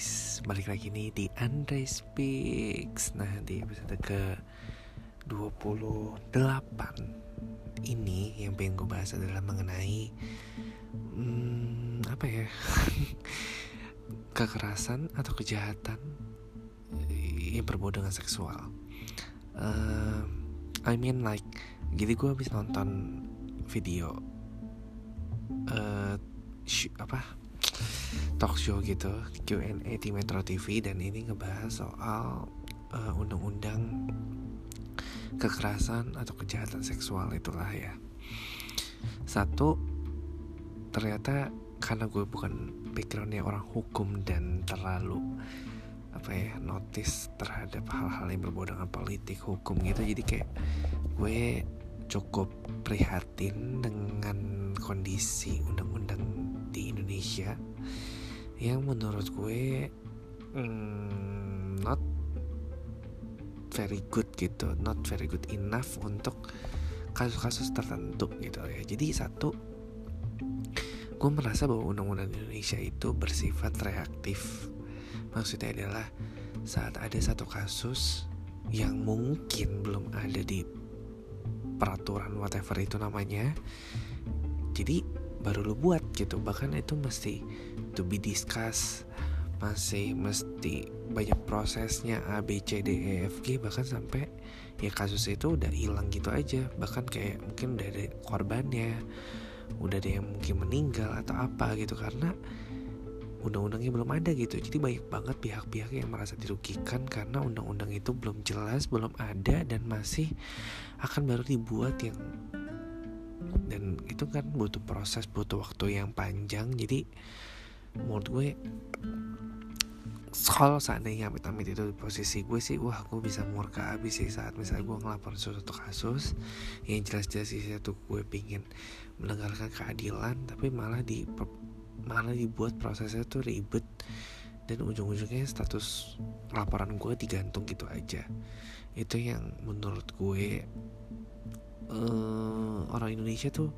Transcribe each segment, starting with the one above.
guys, balik lagi nih di Andre Speaks. Nah di episode ke 28 Ini yang pengen gue bahas adalah mengenai hmm, Apa ya? Kekerasan atau kejahatan Yang berbau dengan seksual. Uh, I mean like Jadi gue habis nonton video uh, Apa talk show gitu Q&A di Metro TV dan ini ngebahas soal uh, undang-undang kekerasan atau kejahatan seksual itulah ya. Satu ternyata karena gue bukan backgroundnya orang hukum dan terlalu apa ya notice terhadap hal-hal yang berbau dengan politik hukum gitu jadi kayak gue cukup prihatin dengan kondisi undang-undang di Indonesia yang menurut gue mm, not very good gitu. Not very good enough untuk kasus-kasus tertentu gitu ya. Jadi satu gue merasa bahwa undang-undang Indonesia itu bersifat reaktif. Maksudnya adalah saat ada satu kasus yang mungkin belum ada di peraturan whatever itu namanya jadi baru lu buat gitu. Bahkan itu mesti to be discussed. Masih mesti banyak prosesnya A B C D E F G bahkan sampai ya kasus itu udah hilang gitu aja. Bahkan kayak mungkin udah ada korbannya udah ada yang mungkin meninggal atau apa gitu karena undang-undangnya belum ada gitu. Jadi banyak banget pihak-pihak yang merasa dirugikan karena undang-undang itu belum jelas belum ada dan masih akan baru dibuat yang dan itu kan butuh proses butuh waktu yang panjang. Jadi menurut gue kalau seandainya amit-amit itu di posisi gue sih wah gue bisa murka abis sih saat misalnya gue ngelapor suatu kasus yang jelas-jelas sih tuh gue pingin menegakkan keadilan tapi malah di malah dibuat prosesnya tuh ribet dan ujung-ujungnya status laporan gue digantung gitu aja. Itu yang menurut gue uh, orang Indonesia tuh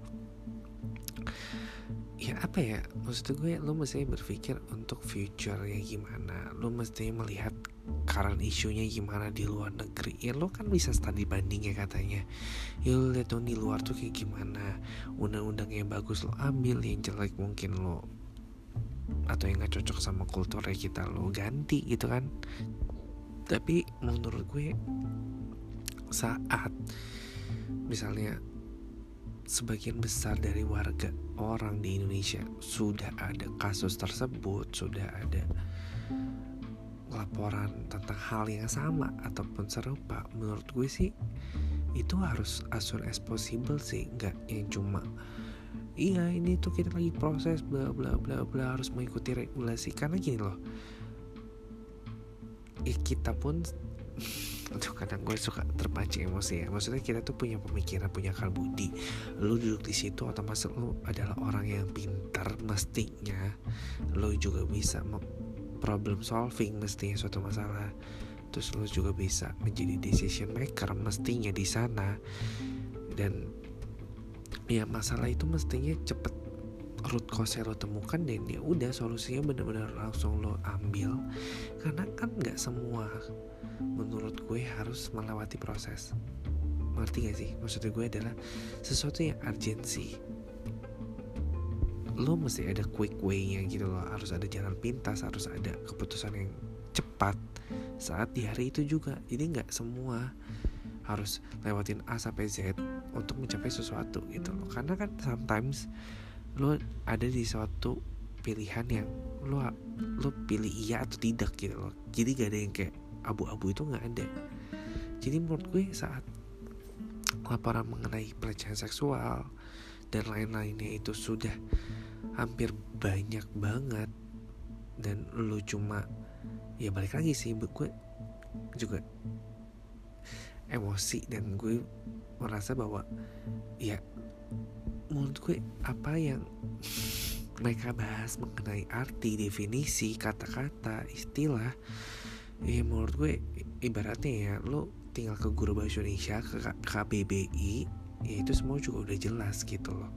apa ya maksud gue lo mesti berpikir untuk future-nya gimana. Lo mesti melihat current isunya gimana di luar negeri. Ya lo kan bisa studi banding ya katanya. Ya lo lihat dong di luar tuh kayak gimana. Undang-undang yang bagus lo ambil yang jelek mungkin lo atau yang gak cocok sama kulturnya kita lo ganti gitu kan. Tapi menurut gue saat misalnya sebagian besar dari warga orang di Indonesia sudah ada kasus tersebut, sudah ada laporan tentang hal yang sama ataupun serupa, menurut gue sih itu harus as soon as possible sih, nggak yang cuma iya ini tuh kita lagi proses bla bla bla bla harus mengikuti regulasi. Karena gini loh, ya kita pun Aduh kadang gue suka terpancing emosi ya. Maksudnya kita tuh punya pemikiran, punya akal budi Lu duduk di situ otomatis lu adalah orang yang pintar Mestinya. Lu juga bisa problem solving mestinya suatu masalah. Terus lu juga bisa menjadi decision maker mestinya di sana. Dan ya masalah itu mestinya cepet root cause lo temukan dan ya udah solusinya benar-benar langsung lo ambil. Karena kan nggak semua menurut gue harus melewati proses. Ngerti gak sih? Maksudnya gue adalah sesuatu yang urgensi lo mesti ada quick way-nya gitu loh. Harus ada jalan pintas harus ada keputusan yang cepat saat di hari itu juga. Jadi nggak semua harus lewatin A sampai Z untuk mencapai sesuatu gitu loh. Karena kan sometimes lo ada di suatu pilihan yang lo lo pilih iya atau tidak gitu loh. Jadi gak ada yang kayak abu-abu itu nggak ada. Jadi menurut gue saat laporan mengenai pelecehan seksual dan lain-lainnya itu sudah hampir banyak banget dan lu cuma ya balik lagi sih gue juga emosi dan gue merasa bahwa ya menurut gue apa yang mereka bahas mengenai arti definisi kata-kata istilah ya menurut gue ibaratnya ya lo tinggal ke guru bahasa Indonesia ke KBBI ya itu semua juga udah jelas gitu loh.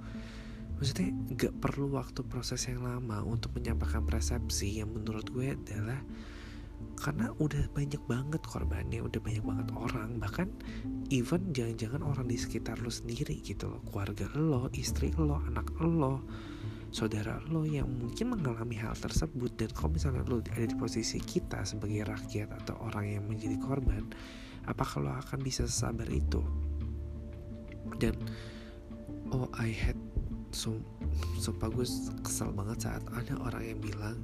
Maksudnya gak perlu waktu proses yang lama untuk menyampaikan persepsi. Yang menurut gue adalah karena udah banyak banget korbannya udah banyak banget orang. Bahkan even jangan-jangan orang di sekitar lo sendiri gitu loh. Keluarga lo istri lo anak lo saudara lo yang mungkin mengalami hal tersebut. Dan kalau misalnya lo ada di posisi kita sebagai rakyat atau orang yang menjadi korban apakah lo akan bisa sabar itu? Dan oh I had so so bagus kesel banget saat ada orang yang bilang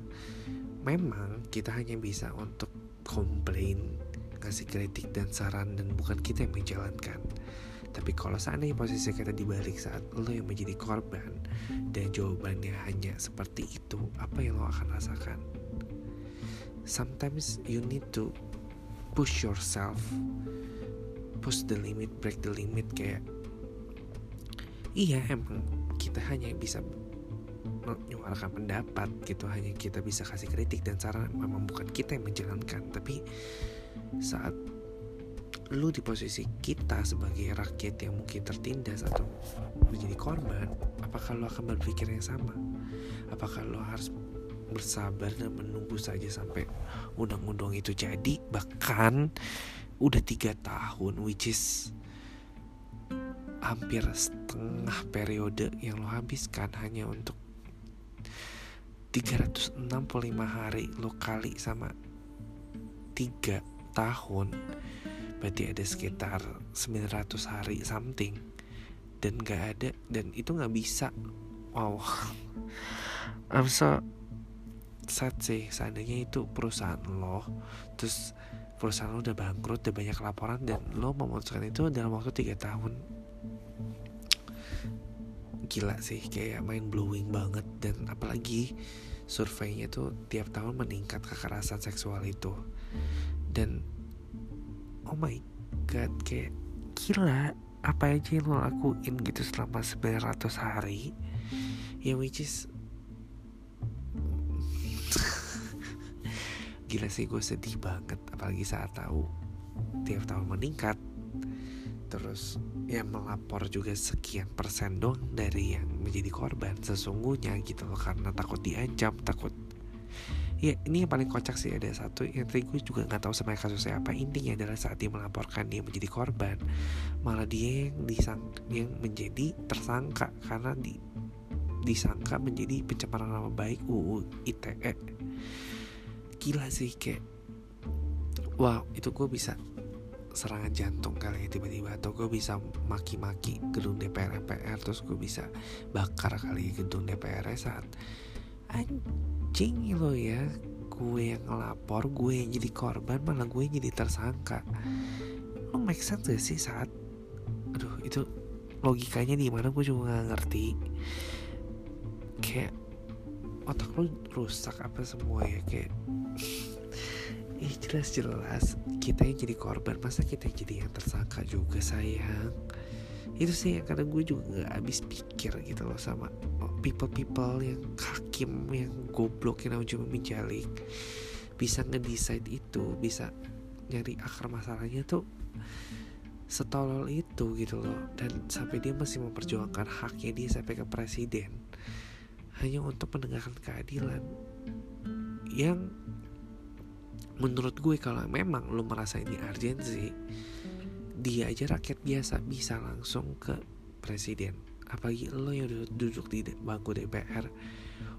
memang kita hanya bisa untuk komplain ngasih kritik dan saran dan bukan kita yang menjalankan tapi kalau seandainya posisi kita dibalik saat lo yang menjadi korban dan jawabannya hanya seperti itu, apa yang lo akan rasakan? Sometimes you need to push yourself, push the limit, break the limit kayak iya emang kita hanya bisa menyuarakan pendapat gitu. Hanya kita bisa kasih kritik dan saran memang bukan kita yang menjalankan. Tapi saat lu di posisi kita sebagai rakyat yang mungkin tertindas atau menjadi korban, apakah lo akan berpikir yang sama? Apakah lo harus bersabar dan menunggu saja sampai undang-undang itu jadi? Bahkan udah tiga tahun which is hampir setengah periode yang lo habiskan hanya untuk 365 hari lo kali sama tiga tahun berarti ada sekitar 900 hari something dan gak ada dan itu gak bisa. Wow. I'm so sad sih seandainya itu perusahaan lo terus perusahaan lo udah bangkrut udah banyak laporan dan lo memutuskan itu dalam waktu tiga tahun gila sih kayak main blowing banget. Dan apalagi surveinya tuh tiap tahun meningkat kekerasan seksual itu. Dan oh my god kayak gila apa aja yang lo lakuin gitu selama 900 hari. Ya which is gila sih gue sedih banget. Apalagi saat tahu tiap tahun meningkat terus ya melapor juga sekian persen dong dari yang menjadi korban. Sesungguhnya gitu loh karena takut diancam takut. Ya ini yang paling kocak sih ada satu yang tadi gue juga nggak tahu sama kasusnya apa. Intinya adalah saat dia melaporkan dia menjadi korban malah dia yang disang yang menjadi tersangka. Karena di disangka menjadi pencemaran nama baik UU ITE gila sih kayak wow itu gue bisa serangan jantung kali ya tiba-tiba. Atau gue bisa maki-maki gedung DPR MPR terus gue bisa bakar kali gedung DPR saat anjing lo ya gue yang ngelapor gue yang jadi korban malah gue yang jadi tersangka. Lo make sense gak sih saat aduh itu logikanya di mana gue juga nggak ngerti. Kayak otak lo rusak apa semua ya kayak Ih jelas-jelas. Kita yang jadi korban masa kita yang jadi yang tersangka juga sayang? Itu sih yang kadang gue juga nggak habis pikir gitu loh sama people people yang hakim yang goblok yang cuma menjalik. Bisa ngedesain itu bisa nyari akar masalahnya tuh setolol itu gitu loh. Dan sampai dia masih memperjuangkan haknya dia sampai ke presiden. Hanya untuk mendengarkan keadilan yang menurut gue kalau memang lo merasa ini urgensi dia aja rakyat biasa bisa langsung ke presiden. Apalagi lo yang duduk di bangku DPR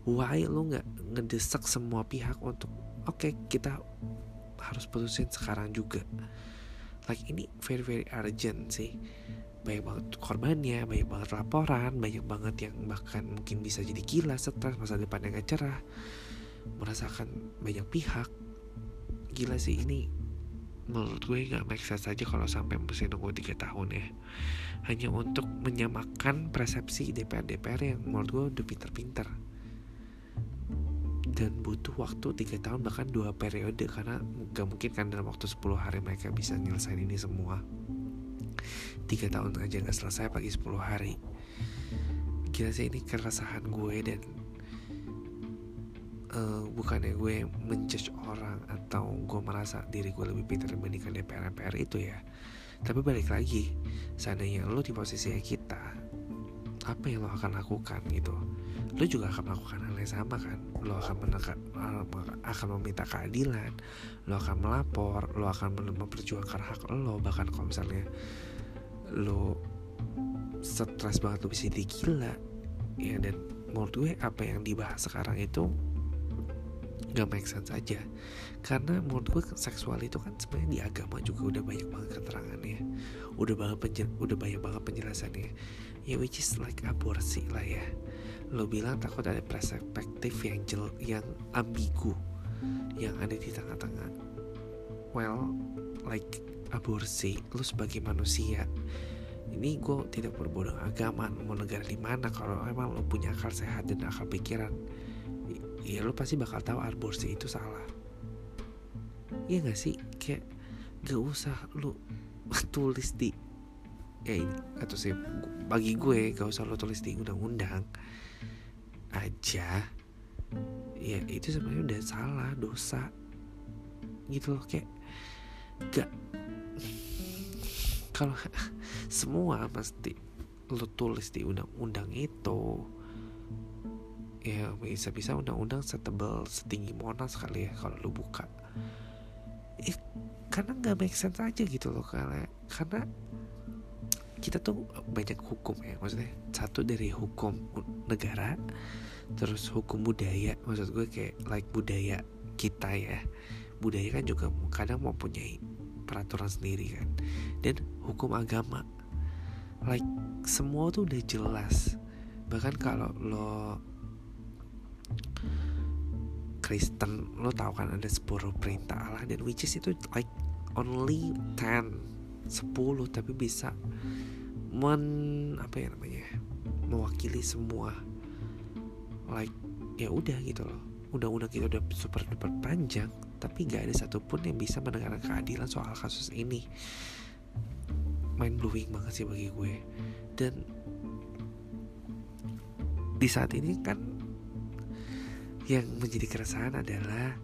why lo nggak ngedesak semua pihak untuk oke okay, kita harus putusin sekarang juga. Like ini very very urgent sih. Banyak banget korbannya banyak banget laporan banyak banget yang bahkan mungkin bisa jadi gila stres masa depan yang gak cerah. Merasakan banyak pihak gila sih ini menurut gue nggak make sense aja kalau sampai mesti nunggu tiga tahun ya. Hanya untuk menyamakan persepsi DPR-DPR yang menurut gue udah pinter-pinter. Dan butuh waktu tiga tahun bahkan dua periode karena gak mungkin kan dalam waktu 10 hari mereka bisa nyelesain ini semua. Tiga tahun aja nggak selesai pagi 10 hari. Gila sih ini keresahan gue dan uh, bukannya gue menjudge orang atau gue merasa diri gue lebih pintar dibandingkan DPR MPR itu ya. Tapi balik lagi seandainya lo di posisi kita apa yang lo akan lakukan gitu? Lo juga akan melakukan hal yang sama kan? Lo akan menekan akan meminta keadilan lo akan melapor lo akan memperjuangkan hak lo. Bahkan kalau misalnya lo stres banget lo bisa jadi gila ya dan menurut gue apa yang dibahas sekarang itu gak make sense aja. Karena menurut gue seksual itu kan sebenarnya di agama juga udah banyak banget keterangannya. Udah banget penjel, udah banyak banget penjelasannya. Ya which is like aborsi lah ya. Lo bilang takut ada perspektif yang jel yang ambigu yang ada di tengah-tengah. Well like aborsi lo sebagai manusia ini gue tidak berbodong agama mau negara di mana kalau emang lo punya akal sehat dan akal pikiran ya lo pasti bakal tahu aborsi itu salah. Iya gak sih? Kayak gak usah lo tulis di ya ini atau sih bagi gue gak usah lo tulis di undang-undang aja. Ya itu sebenarnya udah salah dosa. Gitu loh kayak gak kalau semua pasti lo tulis di undang-undang itu ya bisa-bisa undang-undang setebal setinggi monas kali ya kalau lu buka. Eh, karena nggak make sense aja gitu loh karena karena kita tuh banyak hukum ya maksudnya. Satu dari hukum negara terus hukum budaya. Maksud gue kayak like budaya kita ya. Budaya kan juga kadang mempunyai peraturan sendiri kan. Dan hukum agama. Like semua tuh udah jelas. Bahkan kalau lo Kristen lo tau kan ada 10 perintah Allah dan which is itu like only 10 10 tapi bisa men apa ya namanya mewakili semua. Like ya udah gitu loh. Undang-undang kita udah super duper panjang tapi gak ada satupun yang bisa mendengarkan keadilan soal kasus ini. Mind blowing banget sih bagi gue. Dan di saat ini kan yang menjadi keresahan adalah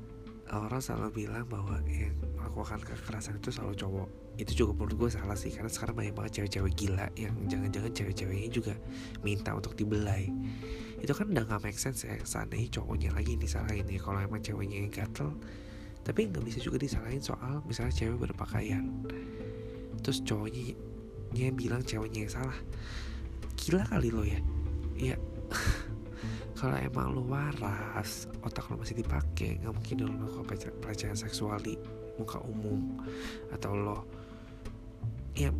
orang selalu bilang bahwa yang melakukan kekerasan itu selalu cowok. Itu juga menurut gue salah sih karena sekarang banyak banget cewek-cewek gila yang jangan-jangan cewek-ceweknya juga minta untuk dibelai. Itu kan udah gak make sense ya seandainya cowoknya lagi disalahin ya. Kalau emang ceweknya yang gatel tapi nggak bisa juga disalahin soal misalnya cewek berpakaian. Terus cowoknya yang bilang ceweknya yang salah. Gila kali lo ya kalau emang lo waras otak lo masih dipakai nggak mungkin lo melakukan pelecehan seksual di muka umum. Atau lo ya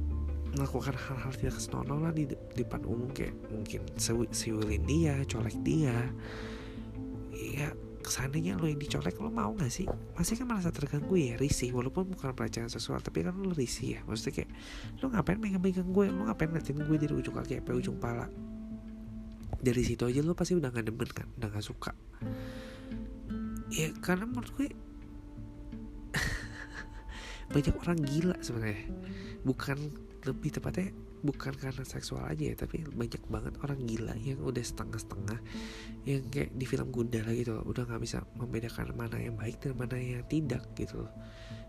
melakukan hal-hal tidak senonoh lah di, di depan umum kayak mungkin siwilin dia colek dia. Ya seandainya lo yang dicolek lo mau gak sih? Masih kan merasa terganggu ya risih. Walaupun bukan pelecehan seksual tapi kan lo risih ya. Maksudnya kayak lo ngapain megang-megang gue? Lo ngapain ngeliatin gue dari ujung kaki sampai ujung pala dari situ aja lo pasti udah gak demen kan udah gak suka. Ya karena menurut gue banyak orang gila sebenarnya. Bukan lebih tepatnya bukan karena seksual aja ya tapi banyak banget orang gila yang udah setengah-setengah yang kayak di film Gundala gitu loh udah nggak bisa membedakan mana yang baik dan mana yang tidak gitu loh.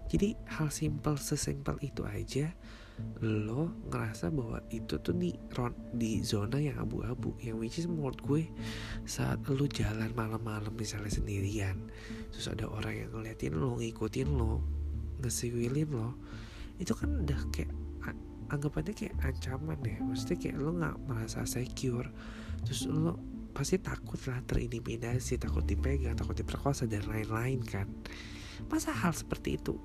Jadi hal simpel sesimpel itu aja lo ngerasa bahwa itu tuh di di zona yang abu-abu yang which is menurut gue saat lo jalan malam-malam misalnya sendirian terus ada orang yang ngeliatin lo ngikutin lo ngesiwilin lo itu kan udah kayak anggapannya kayak ancaman ya. Maksudnya kayak lo nggak merasa secure terus lo pasti takut lah terintimidasi takut dipegang takut diperkosa dan lain-lain kan. Masa hal seperti itu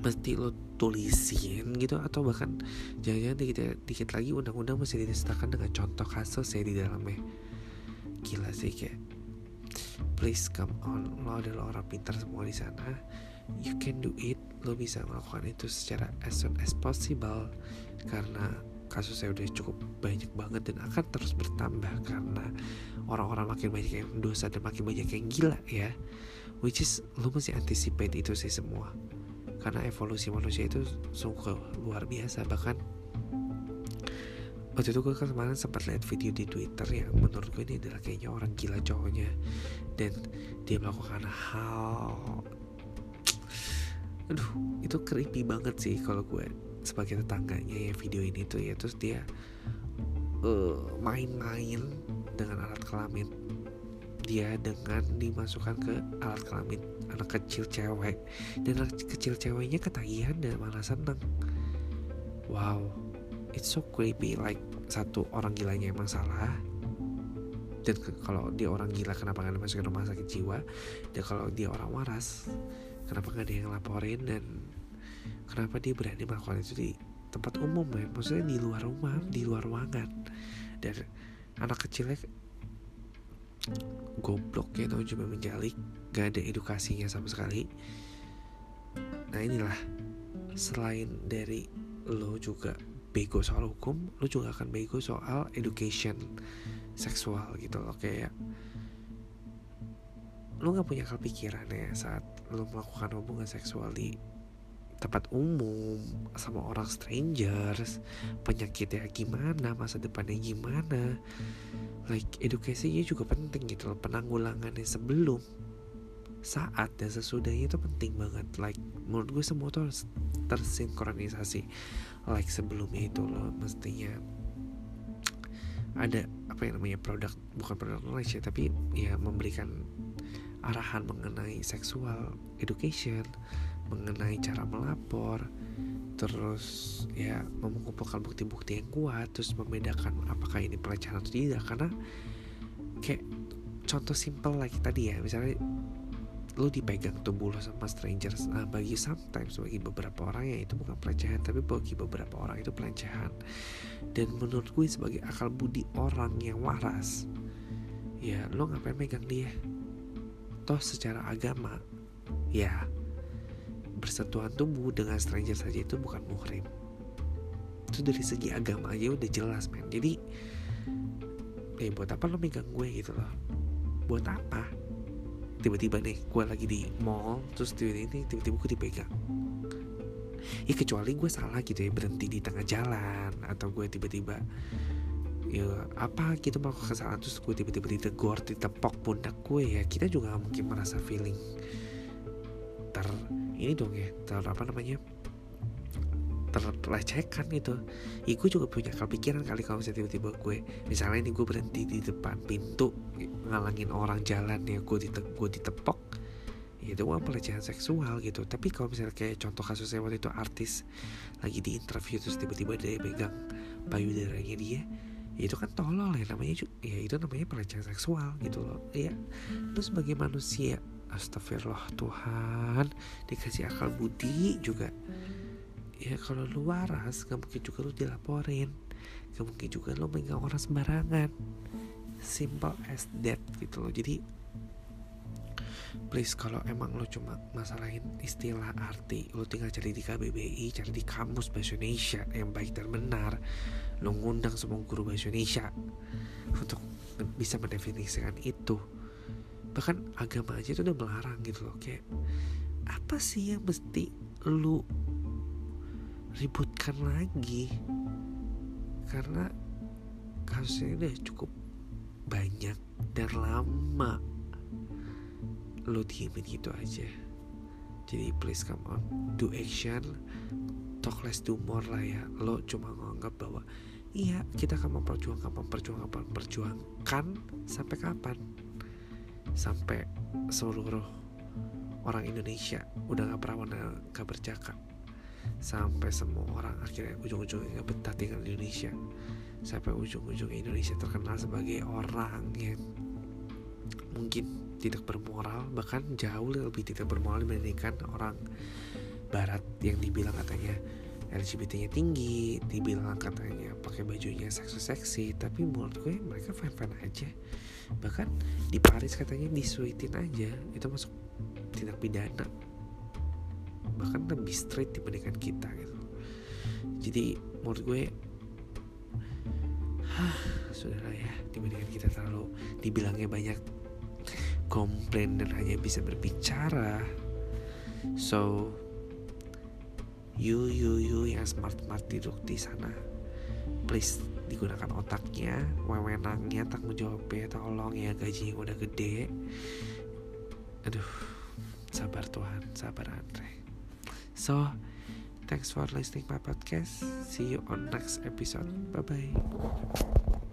mesti lo tulisin gitu atau bahkan jangan-jangan dikit, dikit lagi undang-undang masih disertakan dengan contoh kasus ya di dalamnya. Gila sih kayak please come on lo adalah orang pintar semua di sana. You can do it. Lo bisa melakukan itu secara as soon as possible. Karena kasusnya udah cukup banyak banget dan akan terus bertambah karena orang-orang makin banyak yang dosa dan makin banyak yang gila ya. Which is lo mesti anticipate itu sih semua karena evolusi manusia itu sungguh luar biasa. Bahkan waktu itu gue kan kemarin sempat lihat video di Twitter yang menurut gue ini adalah kayaknya orang gila cowoknya. Dan dia melakukan hal aduh itu creepy banget sih kalau gue sebagai tetangganya ya video ini tuh ya. Terus dia main-main dengan alat kelamin dia dengan dimasukkan ke alat kelamin anak kecil cewek. Dan anak kecil ceweknya ketagihan dan malah seneng. Wow it's so creepy. Like satu orang gilanya emang salah. Dan kalau dia orang gila kenapa nggak dimasukin rumah sakit jiwa? Dan kalau dia orang waras kenapa nggak ada yang laporin? Dan kenapa dia berani melakukan itu di tempat umum ya? Maksudnya di luar rumah di luar ruangan. Dan anak kecilnya goblok ya tau cuma menjalik gak ada edukasinya sama sekali. Nah inilah. Selain dari lo juga bego soal hukum lo juga akan bego soal education seksual gitu loh kayak lo nggak punya kepikiran ya saat lo melakukan hubungan seksual di tempat umum sama orang strangers penyakitnya gimana masa depannya gimana. Like edukasinya juga penting gitu loh penanggulangannya sebelum saat dan sesudahnya itu penting banget. Like menurut gue semua tuh harus tersinkronisasi like sebelumnya itu loh. Mestinya ada apa yang namanya produk bukan produk knowledge ya tapi ya memberikan arahan mengenai seksual education mengenai cara melapor terus ya mengumpulkan bukti-bukti yang kuat terus membedakan apakah ini pelecehan atau tidak. Karena kayak contoh simple lagi tadi ya misalnya lo dipegang tubuh lo sama strangers nah bagi sometimes bagi beberapa orang ya itu bukan pelecehan tapi bagi beberapa orang itu pelecehan. Dan menurut gue sebagai akal budi orang yang waras ya lo ngapain megang dia? Toh secara agama ya bersentuhan tubuh dengan stranger saja itu bukan muhrim. Itu dari segi agama aja udah jelas men. Jadi eh buat apa lo megang gue gitu loh? Buat apa? Tiba-tiba nih gue lagi di mall terus tiba-tiba tiba-tiba gue dipegang. Ya kecuali gue salah gitu ya berhenti di tengah jalan atau gue tiba-tiba ya apa gitu melakukan kesalahan terus gue tiba-tiba ditegur ditepok pundak gue ya kita juga mungkin merasa feeling ter ini dong ya ter apa namanya terlecehkan gitu. Ya gue juga punya kepikiran kali kalau misalnya tiba-tiba gue misalnya ini gue berhenti di depan pintu ngalangin orang jalan ya gue dite gue ditepok ya itu kan pelecehan seksual gitu. Tapi kalau misalnya kayak contoh kasusnya waktu itu artis lagi di interview terus tiba-tiba dia pegang payudaranya dia ya itu kan tolol ya namanya ya itu namanya pelecehan seksual gitu loh. Ya terus sebagai manusia Astagfirullah Tuhan. Dikasih akal budi juga. Ya kalau lu waras Gak mungkin juga lu dilaporin. Gak mungkin juga lu megang orang sembarangan. Simple as that gitu loh. Jadi Please kalau emang lo cuma masalahin istilah arti Lo tinggal cari di KBBI Cari di kamus bahasa Indonesia Yang baik dan benar Lo ngundang semua guru bahasa Indonesia Untuk bisa mendefinisikan itu bahkan agama aja itu udah melarang gitu loh kayak apa sih yang mesti lu ributkan lagi? Karena kasusnya udah cukup banyak dan lama. Lo diemin gitu aja. Jadi please come on do action. Talk less do more lah ya. Lo cuma nganggap bahwa iya kita akan memperjuangkan memperjuangkan memperjuangkan sampai kapan sampai seluruh orang Indonesia udah gak perawan gak bercakap. Sampai semua orang akhirnya ujung-ujungnya gak betah tinggal di Indonesia. Sampai ujung-ujungnya Indonesia terkenal sebagai orang yang mungkin tidak bermoral bahkan jauh lebih tidak bermoral dibandingkan orang Barat yang dibilang katanya LGBT-nya tinggi, dibilang katanya pakai bajunya seksi-seksi, tapi menurut gue mereka fan-fan aja bahkan di Paris katanya disuitin aja itu masuk tindak pidana. Bahkan lebih straight dibandingkan kita gitu. Jadi menurut gue Hah, sudahlah ya dibandingkan kita terlalu dibilangnya banyak komplain dan hanya bisa berbicara. So you you you yang smart smart duduk di sana please digunakan otaknya wewenangnya tanggung jawabnya tolong ya gaji yang udah gede. Aduh sabar Tuhan sabar Andre. So thanks for listening my podcast. See you on next episode. Bye bye